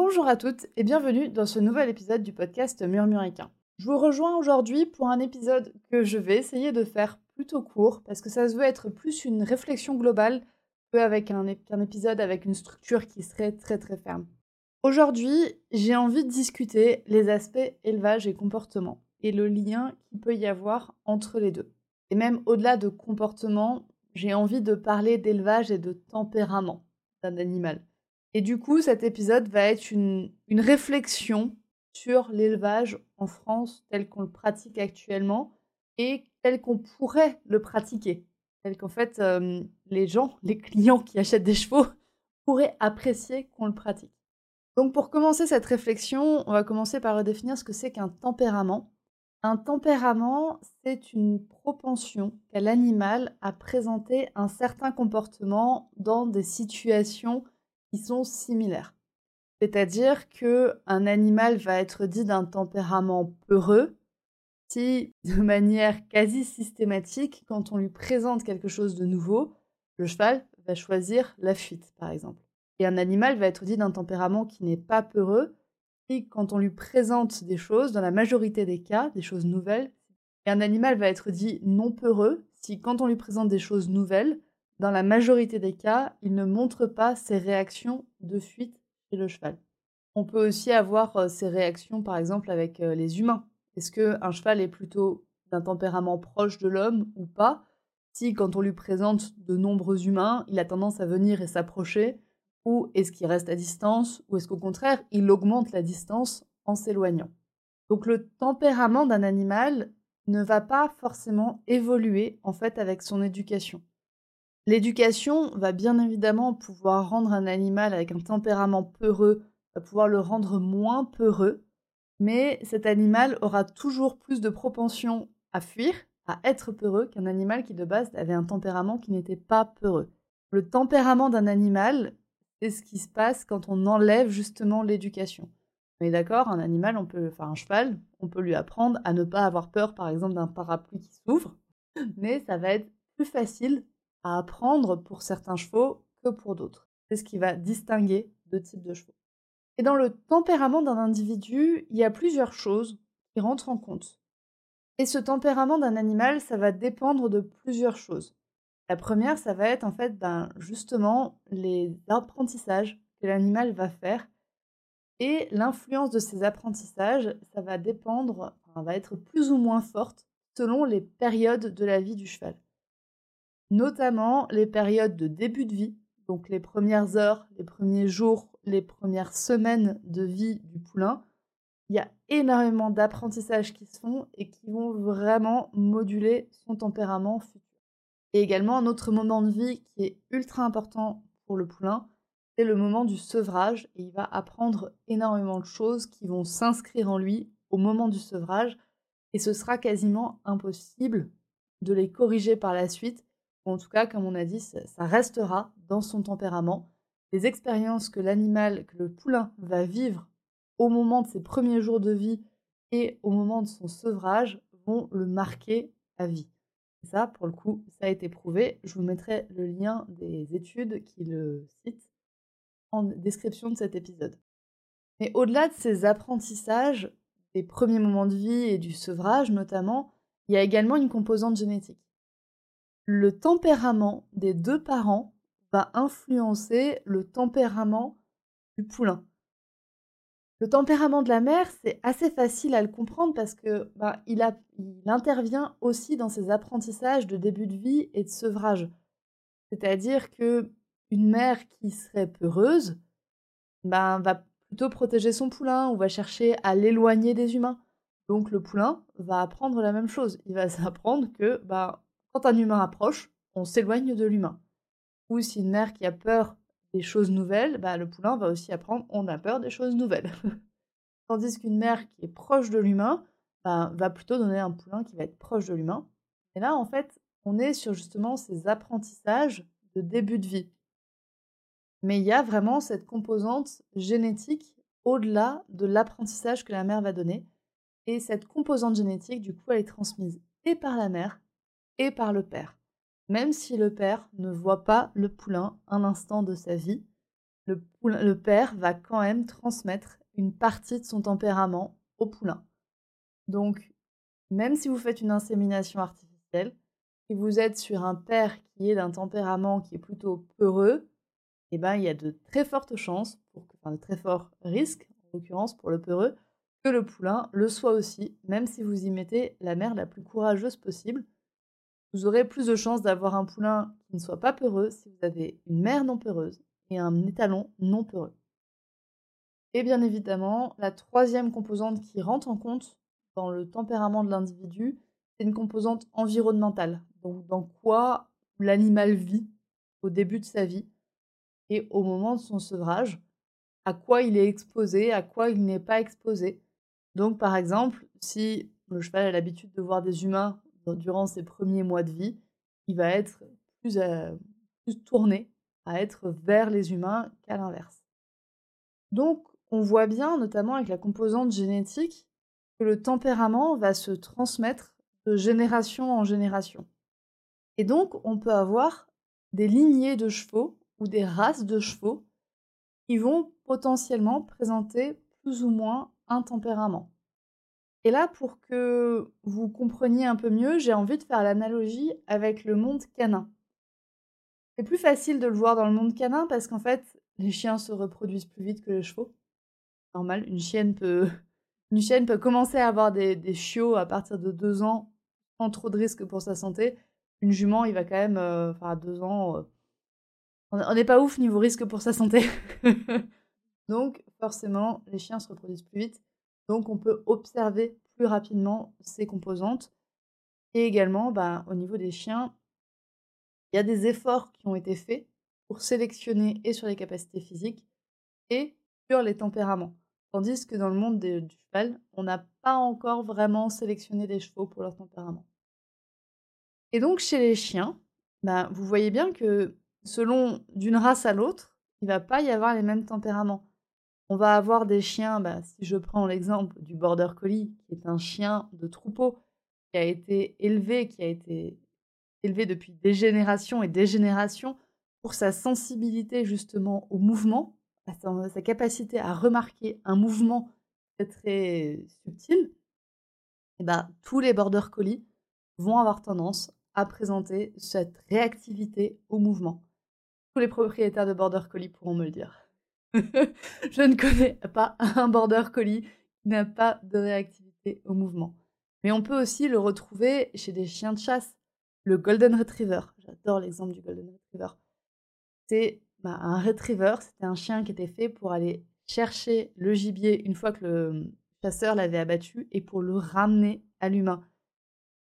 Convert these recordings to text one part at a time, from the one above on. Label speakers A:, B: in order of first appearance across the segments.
A: Bonjour à toutes et bienvenue dans ce nouvel épisode du podcast Murmuréquin. Je vous rejoins aujourd'hui pour un épisode que je vais essayer de faire plutôt court parce que ça se veut être plus une réflexion globale qu'avec un, un épisode avec une structure qui serait très très ferme. Aujourd'hui, j'ai envie de discuter les aspects élevage et comportement et le lien qu'il peut y avoir entre les deux. Et même au-delà de comportement, j'ai envie de parler d'élevage et de tempérament d'un animal. Et du coup, cet épisode va être une, réflexion sur l'élevage en France tel qu'on le pratique actuellement et tel qu'on pourrait le pratiquer. Tel qu'en fait, euh, les gens, les clients qui achètent des chevaux pourraient apprécier qu'on le pratique. Donc pour commencer cette réflexion, on va commencer par redéfinir ce que c'est qu'un tempérament. Un tempérament, c'est une propension qu'a l'animal à présenter un certain comportement dans des situations sont similaires. C'est-à-dire que un animal va être dit d'un tempérament peureux si, de manière quasi systématique, quand on lui présente quelque chose de nouveau, le cheval va choisir la fuite, par exemple. Et un animal va être dit d'un tempérament qui n'est pas peureux si, quand on lui présente des choses, dans la majorité des cas, des choses nouvelles, et un animal va être dit non peureux si, quand on lui présente des choses nouvelles, dans la majorité des cas, il ne montre pas ses réactions de fuite chez le cheval. On peut aussi avoir euh, ces réactions, par exemple, avec euh, les humains. Est-ce qu'un cheval est plutôt d'un tempérament proche de l'homme ou pas? Si, quand on lui présente de nombreux humains, il a tendance à venir et s'approcher, ou est-ce qu'il reste à distance, ou est-ce qu'au contraire, il augmente la distance en s'éloignant? Donc le tempérament d'un animal ne va pas forcément évoluer en fait avec son éducation. L'éducation va bien évidemment pouvoir rendre un animal avec un tempérament peureux, va pouvoir le rendre moins peureux, mais cet animal aura toujours plus de propension à fuir, à être peureux, qu'un animal qui de base avait un tempérament qui n'était pas peureux. Le tempérament d'un animal, c'est ce qui se passe quand on enlève justement l'éducation. On est d'accord, un animal, on peut, enfin un cheval, on peut lui apprendre à ne pas avoir peur, par exemple, d'un parapluie qui s'ouvre, mais ça va être plus facile à apprendre pour certains chevaux que pour d'autres. C'est ce qui va distinguer deux types de chevaux. Et dans le tempérament d'un individu, il y a plusieurs choses qui rentrent en compte. Et ce tempérament d'un animal, ça va dépendre de plusieurs choses. La première, ça va être en fait ben, justement les apprentissages que l'animal va faire. Et l'influence de ces apprentissages, ça va dépendre, va être plus ou moins forte selon les périodes de la vie du cheval notamment les périodes de début de vie, donc les premières heures, les premiers jours, les premières semaines de vie du poulain. Il y a énormément d'apprentissages qui se font et qui vont vraiment moduler son tempérament futur. Et également un autre moment de vie qui est ultra important pour le poulain, c'est le moment du sevrage et il va apprendre énormément de choses qui vont s'inscrire en lui au moment du sevrage et ce sera quasiment impossible de les corriger par la suite en tout cas, comme on a dit, ça, restera dans son tempérament. Les expériences que l'animal, que le poulain va vivre au moment de ses premiers jours de vie et au moment de son sevrage vont le marquer à vie. Et ça, pour le coup, ça a été prouvé. Je vous mettrai le lien des études qui le citent en description de cet épisode. Mais au-delà de ces apprentissages, des premiers moments de vie et du sevrage notamment, il y a également une composante génétique le tempérament des deux parents va influencer le tempérament du poulain. Le tempérament de la mère, c'est assez facile à le comprendre parce que bah, il, intervient aussi dans ses apprentissages de début de vie et de sevrage. C'est-à-dire que une mère qui serait peureuse bah, va plutôt protéger son poulain ou va chercher à l'éloigner des humains. Donc le poulain va apprendre la même chose. Il va s'apprendre que bah, quand un humain approche, on s'éloigne de l'humain. Ou si une mère qui a peur des choses nouvelles, bah, le poulain va aussi apprendre on a peur des choses nouvelles. Tandis qu'une mère qui est proche de l'humain bah, va plutôt donner un poulain qui va être proche de l'humain. Et là, en fait, on est sur justement ces apprentissages de début de vie. Mais il y a vraiment cette composante génétique au-delà de l'apprentissage que la mère va donner. Et cette composante génétique, du coup, elle est transmise et par la mère et par le père. Même si le père ne voit pas le poulain un instant de sa vie, le, père va quand même transmettre une partie de son tempérament au poulain. Donc, même si vous faites une insémination artificielle, si vous êtes sur un père qui est d'un tempérament qui est plutôt peureux, eh ben, il y a de très fortes chances, pour, enfin de très forts risques, en l'occurrence pour le peureux, que le poulain le soit aussi, même si vous y mettez la mère la plus courageuse possible. Vous aurez plus de chances d'avoir un poulain qui ne soit pas peureux si vous avez une mère non peureuse et un étalon non peureux. Et bien évidemment, la troisième composante qui rentre en compte dans le tempérament de l'individu, c'est une composante environnementale. Donc dans quoi l'animal vit au début de sa vie et au moment de son sevrage, à quoi il est exposé, à quoi il n'est pas exposé. Donc par exemple, si le cheval a l'habitude de voir des humains durant ses premiers mois de vie, il va être plus, euh, plus tourné à être vers les humains qu'à l'inverse. Donc on voit bien, notamment avec la composante génétique, que le tempérament va se transmettre de génération en génération. Et donc on peut avoir des lignées de chevaux ou des races de chevaux qui vont potentiellement présenter plus ou moins un tempérament. Et là, pour que vous compreniez un peu mieux, j'ai envie de faire l'analogie avec le monde canin. C'est plus facile de le voir dans le monde canin parce qu'en fait, les chiens se reproduisent plus vite que les chevaux. Normal, une chienne peut, commencer à avoir des, des chiots à partir de deux ans sans trop de risques pour sa santé. Une jument, il va quand même, euh, enfin, à deux ans, euh, on n'est pas ouf niveau risque pour sa santé. donc, forcément, les chiens se reproduisent plus vite. Donc, on peut observer plus rapidement ces composantes. Et également, bah, au niveau des chiens, il y a des efforts qui ont été faits pour sélectionner et sur les capacités physiques et sur les tempéraments. Tandis que dans le monde du cheval, on n'a pas encore vraiment sélectionné les chevaux pour leur tempérament. Et donc chez les chiens, bah, vous voyez bien que selon d'une race à l'autre, il va pas y avoir les mêmes tempéraments. On va avoir des chiens, bah, si je prends l'exemple du border collie, qui est un chien de troupeau qui a été élevé, qui a été élevé depuis des générations et des générations pour sa sensibilité justement au mouvement, sa, capacité à remarquer un mouvement très, très subtil. Et bah, tous les border collie vont avoir tendance à présenter cette réactivité au mouvement les propriétaires de Border Collie pourront me le dire. je ne connais pas un Border Collie qui n'a pas de réactivité au mouvement. Mais on peut aussi le retrouver chez des chiens de chasse. Le Golden Retriever, j'adore l'exemple du Golden Retriever. C'est bah, un retriever, c'était un chien qui était fait pour aller chercher le gibier une fois que le chasseur l'avait abattu et pour le ramener à l'humain.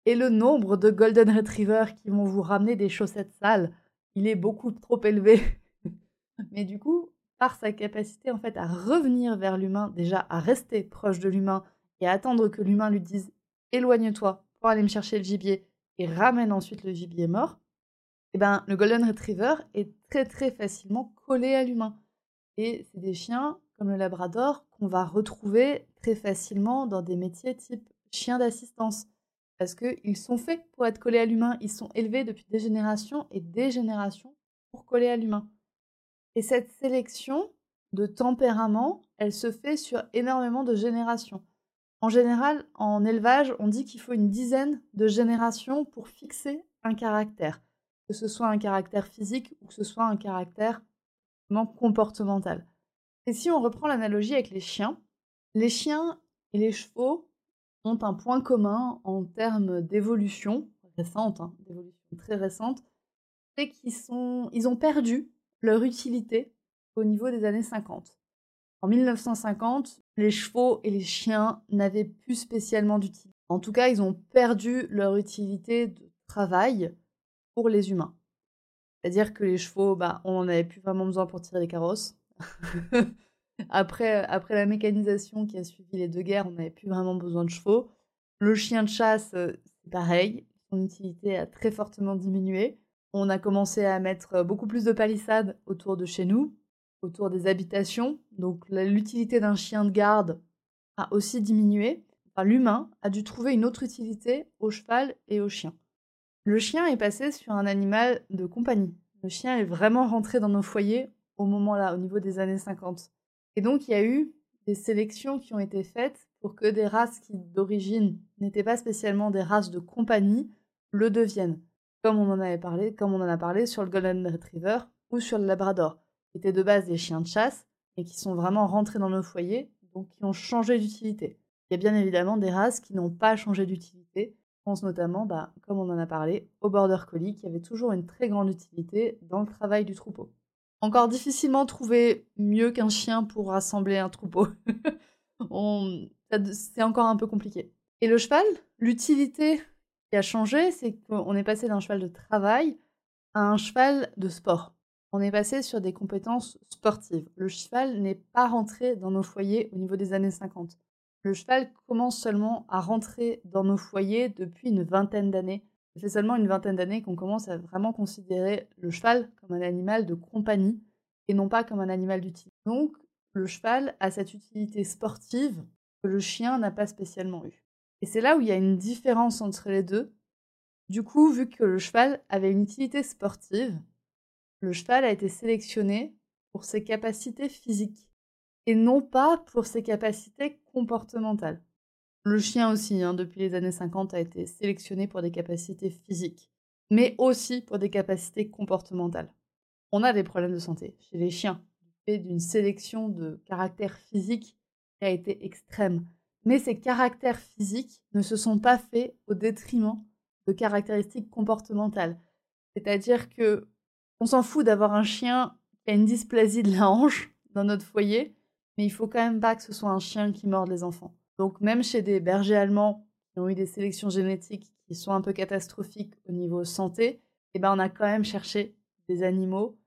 A: Et le nombre de Golden Retriever qui vont vous ramener des chaussettes sales, il est beaucoup trop élevé. Mais du coup, par sa capacité en fait à revenir vers l'humain, déjà à rester proche de l'humain et à attendre que l'humain lui dise éloigne-toi pour aller me chercher le gibier et ramène ensuite le gibier mort, eh ben, le Golden Retriever est très très facilement collé à l'humain. Et c'est des chiens comme le Labrador qu'on va retrouver très facilement dans des métiers type chien d'assistance parce qu'ils sont faits pour être collés à l'humain, ils sont élevés depuis des générations et des générations pour coller à l'humain. Et cette sélection de tempérament, elle se fait sur énormément de générations. En général, en élevage, on dit qu'il faut une dizaine de générations pour fixer un caractère, que ce soit un caractère physique ou que ce soit un caractère comportemental. Et si on reprend l'analogie avec les chiens, les chiens et les chevaux ont un point commun en termes d'évolution récente, hein, d'évolution très récente, c'est qu'ils sont, ils ont perdu leur utilité au niveau des années 50. En 1950, les chevaux et les chiens n'avaient plus spécialement d'utilité. En tout cas, ils ont perdu leur utilité de travail pour les humains. C'est-à-dire que les chevaux, bah, on n'en avait plus vraiment besoin pour tirer les carrosses. après, après la mécanisation qui a suivi les deux guerres, on n'avait plus vraiment besoin de chevaux. Le chien de chasse, euh, c'est pareil. Son utilité a très fortement diminué. On a commencé à mettre beaucoup plus de palissades autour de chez nous, autour des habitations. Donc l'utilité d'un chien de garde a aussi diminué. L'humain a dû trouver une autre utilité au cheval et au chien. Le chien est passé sur un animal de compagnie. Le chien est vraiment rentré dans nos foyers au moment là, au niveau des années 50. Et donc il y a eu des sélections qui ont été faites pour que des races qui d'origine n'étaient pas spécialement des races de compagnie le deviennent. Comme on en avait parlé, comme on en a parlé sur le Golden Retriever ou sur le Labrador, qui étaient de base des chiens de chasse et qui sont vraiment rentrés dans nos foyers, donc qui ont changé d'utilité. Il y a bien évidemment des races qui n'ont pas changé d'utilité. Je pense notamment, bah, comme on en a parlé, au Border Collie, qui avait toujours une très grande utilité dans le travail du troupeau. Encore difficilement trouver mieux qu'un chien pour rassembler un troupeau. C'est encore un peu compliqué. Et le cheval, l'utilité qui a changé, c'est qu'on est passé d'un cheval de travail à un cheval de sport. On est passé sur des compétences sportives. Le cheval n'est pas rentré dans nos foyers au niveau des années 50. Le cheval commence seulement à rentrer dans nos foyers depuis une vingtaine d'années. C'est seulement une vingtaine d'années qu'on commence à vraiment considérer le cheval comme un animal de compagnie et non pas comme un animal d'utilité. Donc, le cheval a cette utilité sportive que le chien n'a pas spécialement eu. Et c'est là où il y a une différence entre les deux. Du coup, vu que le cheval avait une utilité sportive, le cheval a été sélectionné pour ses capacités physiques et non pas pour ses capacités comportementales. Le chien aussi, hein, depuis les années 50, a été sélectionné pour des capacités physiques, mais aussi pour des capacités comportementales. On a des problèmes de santé chez les chiens, du fait d'une sélection de caractères physiques qui a été extrême. Mais ces caractères physiques ne se sont pas faits au détriment de caractéristiques comportementales. C'est-à-dire que on s'en fout d'avoir un chien qui a une dysplasie de la hanche dans notre foyer, mais il faut quand même pas que ce soit un chien qui morde les enfants. Donc même chez des bergers allemands qui ont eu des sélections génétiques qui sont un peu catastrophiques au niveau santé, eh ben on a quand même cherché des animaux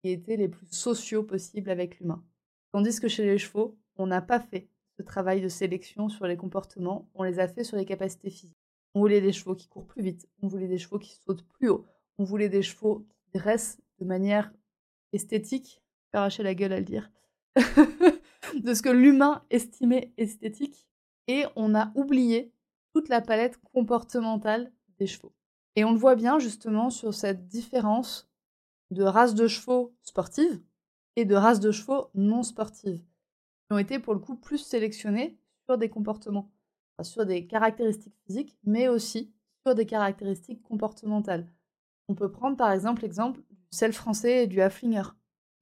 A: qui étaient les plus sociaux possibles avec l'humain. Tandis que chez les chevaux, on n'a pas fait ce travail de sélection sur les comportements, on les a fait sur les capacités physiques. On voulait des chevaux qui courent plus vite, on voulait des chevaux qui sautent plus haut, on voulait des chevaux qui dressent de manière esthétique, arracher la gueule à le dire, de ce que l'humain estimait esthétique, et on a oublié toute la palette comportementale des chevaux. Et on le voit bien justement sur cette différence de races de chevaux sportives et de races de chevaux non sportives, ont été pour le coup plus sélectionnés sur des comportements, sur des caractéristiques physiques, mais aussi sur des caractéristiques comportementales. On peut prendre par exemple l'exemple du sel français et du Haflinger.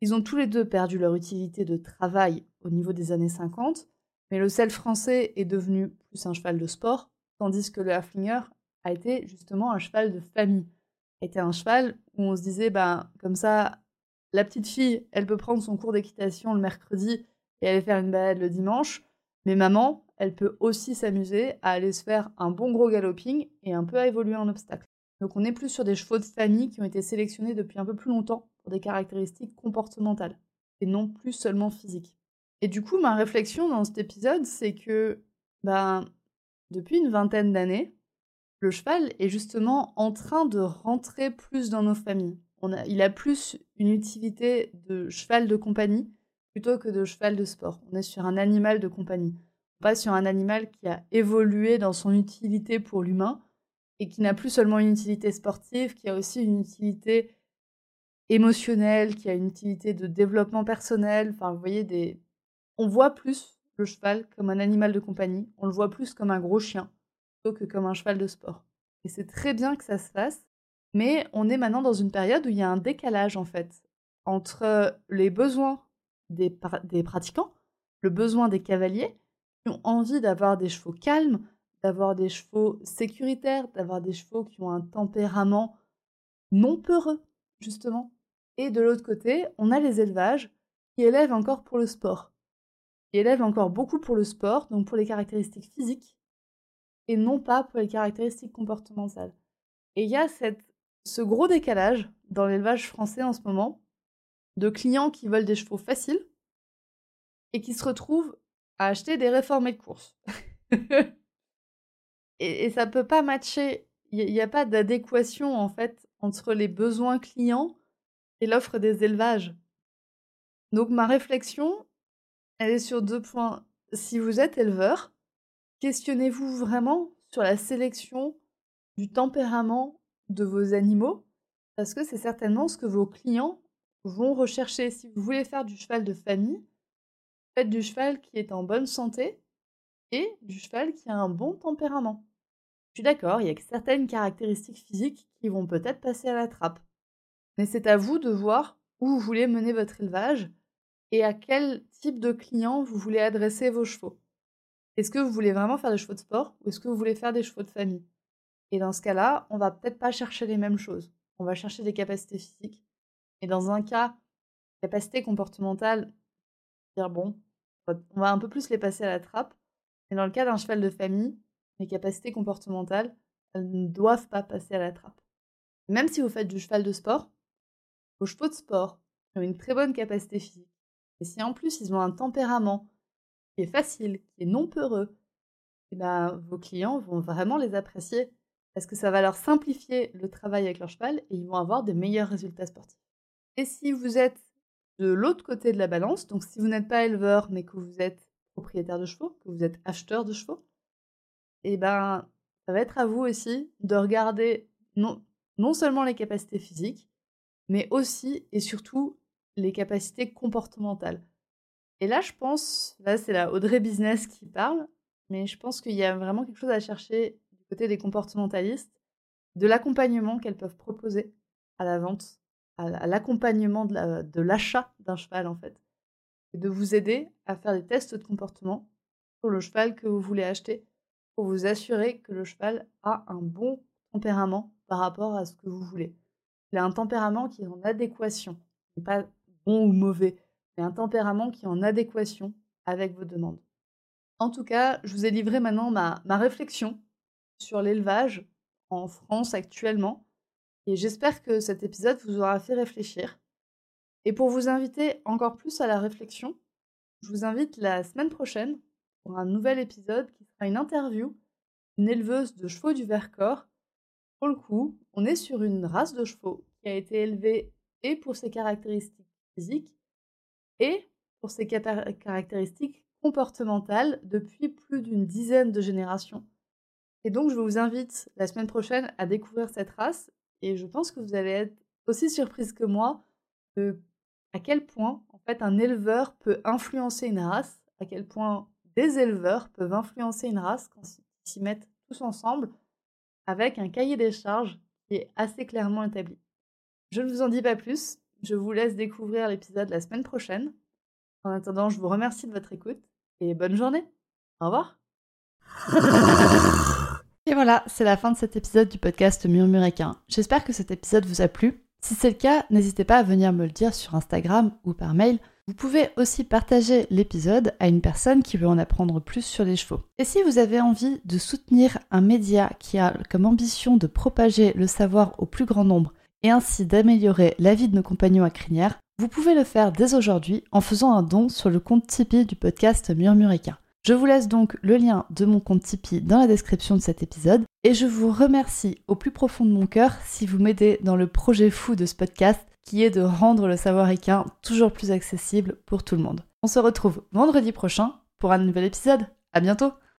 A: Ils ont tous les deux perdu leur utilité de travail au niveau des années 50, mais le sel français est devenu plus un cheval de sport, tandis que le Haflinger a été justement un cheval de famille. Été un cheval où on se disait, ben, comme ça, la petite fille, elle peut prendre son cours d'équitation le mercredi aller faire une balade le dimanche, mais maman, elle peut aussi s'amuser à aller se faire un bon gros galloping et un peu à évoluer en obstacle. Donc on est plus sur des chevaux de famille qui ont été sélectionnés depuis un peu plus longtemps pour des caractéristiques comportementales et non plus seulement physiques. Et du coup, ma réflexion dans cet épisode, c'est que ben, depuis une vingtaine d'années, le cheval est justement en train de rentrer plus dans nos familles. Il a plus une utilité de cheval de compagnie plutôt que de cheval de sport. On est sur un animal de compagnie, pas sur un animal qui a évolué dans son utilité pour l'humain et qui n'a plus seulement une utilité sportive, qui a aussi une utilité émotionnelle, qui a une utilité de développement personnel. Enfin, vous voyez, des, on voit plus le cheval comme un animal de compagnie, on le voit plus comme un gros chien plutôt que comme un cheval de sport. Et c'est très bien que ça se fasse, mais on est maintenant dans une période où il y a un décalage en fait entre les besoins des, pratiquants, le besoin des cavaliers qui ont envie d'avoir des chevaux calmes, d'avoir des chevaux sécuritaires, d'avoir des chevaux qui ont un tempérament non peureux, justement. Et de l'autre côté, on a les élevages qui élèvent encore pour le sport qui élève encore beaucoup pour le sport, donc pour les caractéristiques physiques, et non pas pour les caractéristiques comportementales. Et il y a cette ce gros décalage dans l'élevage français en ce moment de clients qui veulent des chevaux faciles et qui se retrouvent à acheter des réformés de course. et, et, ça peut pas matcher. Il n'y a, pas d'adéquation en fait entre les besoins clients et l'offre des élevages. Donc ma réflexion, elle est sur deux points. Si vous êtes éleveur, questionnez-vous vraiment sur la sélection du tempérament de vos animaux, parce que c'est certainement ce que vos clients vont rechercher. Si vous voulez faire du cheval de famille, faites du cheval qui est en bonne santé et du cheval qui a un bon tempérament. Je suis d'accord, il y a certaines caractéristiques physiques qui vont peut-être passer à la trappe. Mais c'est à vous de voir où vous voulez mener votre élevage et à quel type de client vous voulez adresser vos chevaux. Est-ce que vous voulez vraiment faire des chevaux de sport ou est-ce que vous voulez faire des chevaux de famille? Et dans ce cas-là, on va peut-être pas chercher les mêmes choses. On va chercher des capacités physiques. Et dans un cas, capacité comportementale, dire bon, on va un peu plus les passer à la trappe. Et dans le cas d'un cheval de famille, les capacités comportementales, elles ne doivent pas passer à la trappe. Même si vous faites du cheval de sport, vos chevaux de sport ont une très bonne capacité physique. Et si en plus ils ont un tempérament qui est facile, qui est non peureux, eh ben, vos clients vont vraiment les apprécier parce que ça va leur simplifier le travail avec leur cheval et ils vont avoir des meilleurs résultats sportifs. Et si vous êtes de l'autre côté de la balance, donc si vous n'êtes pas éleveur mais que vous êtes propriétaire de chevaux, que vous êtes acheteur de chevaux, et eh ben ça va être à vous aussi de regarder non, non seulement les capacités physiques, mais aussi et surtout les capacités comportementales. Et là, je pense, là c'est la Audrey Business qui parle, mais je pense qu'il y a vraiment quelque chose à chercher du côté des comportementalistes, de l'accompagnement qu'elles peuvent proposer à la vente, à l'accompagnement de l'achat d'un cheval en fait, et de vous aider à faire des tests de comportement pour le cheval que vous voulez acheter, pour vous assurer que le cheval a un bon tempérament par rapport à ce que vous voulez. Il a un tempérament qui est en adéquation, pas bon ou mauvais, mais un tempérament qui est en adéquation avec vos demandes. En tout cas, je vous ai livré maintenant ma, ma réflexion sur l'élevage en France actuellement, et j'espère que cet épisode vous aura fait réfléchir. Et pour vous inviter encore plus à la réflexion, je vous invite la semaine prochaine pour un nouvel épisode qui sera une interview d'une éleveuse de chevaux du Vercors. Pour le coup, on est sur une race de chevaux qui a été élevée et pour ses caractéristiques physiques et pour ses caractéristiques comportementales depuis plus d'une dizaine de générations. Et donc, je vous invite la semaine prochaine à découvrir cette race et je pense que vous allez être aussi surprise que moi de à quel point en fait un éleveur peut influencer une race, à quel point des éleveurs peuvent influencer une race quand ils s'y mettent tous ensemble avec un cahier des charges qui est assez clairement établi. Je ne vous en dis pas plus, je vous laisse découvrir l'épisode la semaine prochaine. En attendant, je vous remercie de votre écoute et bonne journée. Au revoir. Et voilà, c'est la fin de cet épisode du podcast Murmuréquin. J'espère que cet épisode vous a plu. Si c'est le cas, n'hésitez pas à venir me le dire sur Instagram ou par mail. Vous pouvez aussi partager l'épisode à une personne qui veut en apprendre plus sur les chevaux. Et si vous avez envie de soutenir un média qui a comme ambition de propager le savoir au plus grand nombre et ainsi d'améliorer la vie de nos compagnons à crinière, vous pouvez le faire dès aujourd'hui en faisant un don sur le compte Tipeee du podcast Murmuréquin. Je vous laisse donc le lien de mon compte Tipeee dans la description de cet épisode et je vous remercie au plus profond de mon cœur si vous m'aidez dans le projet fou de ce podcast qui est de rendre le savoir équin toujours plus accessible pour tout le monde. On se retrouve vendredi prochain pour un nouvel épisode. À bientôt!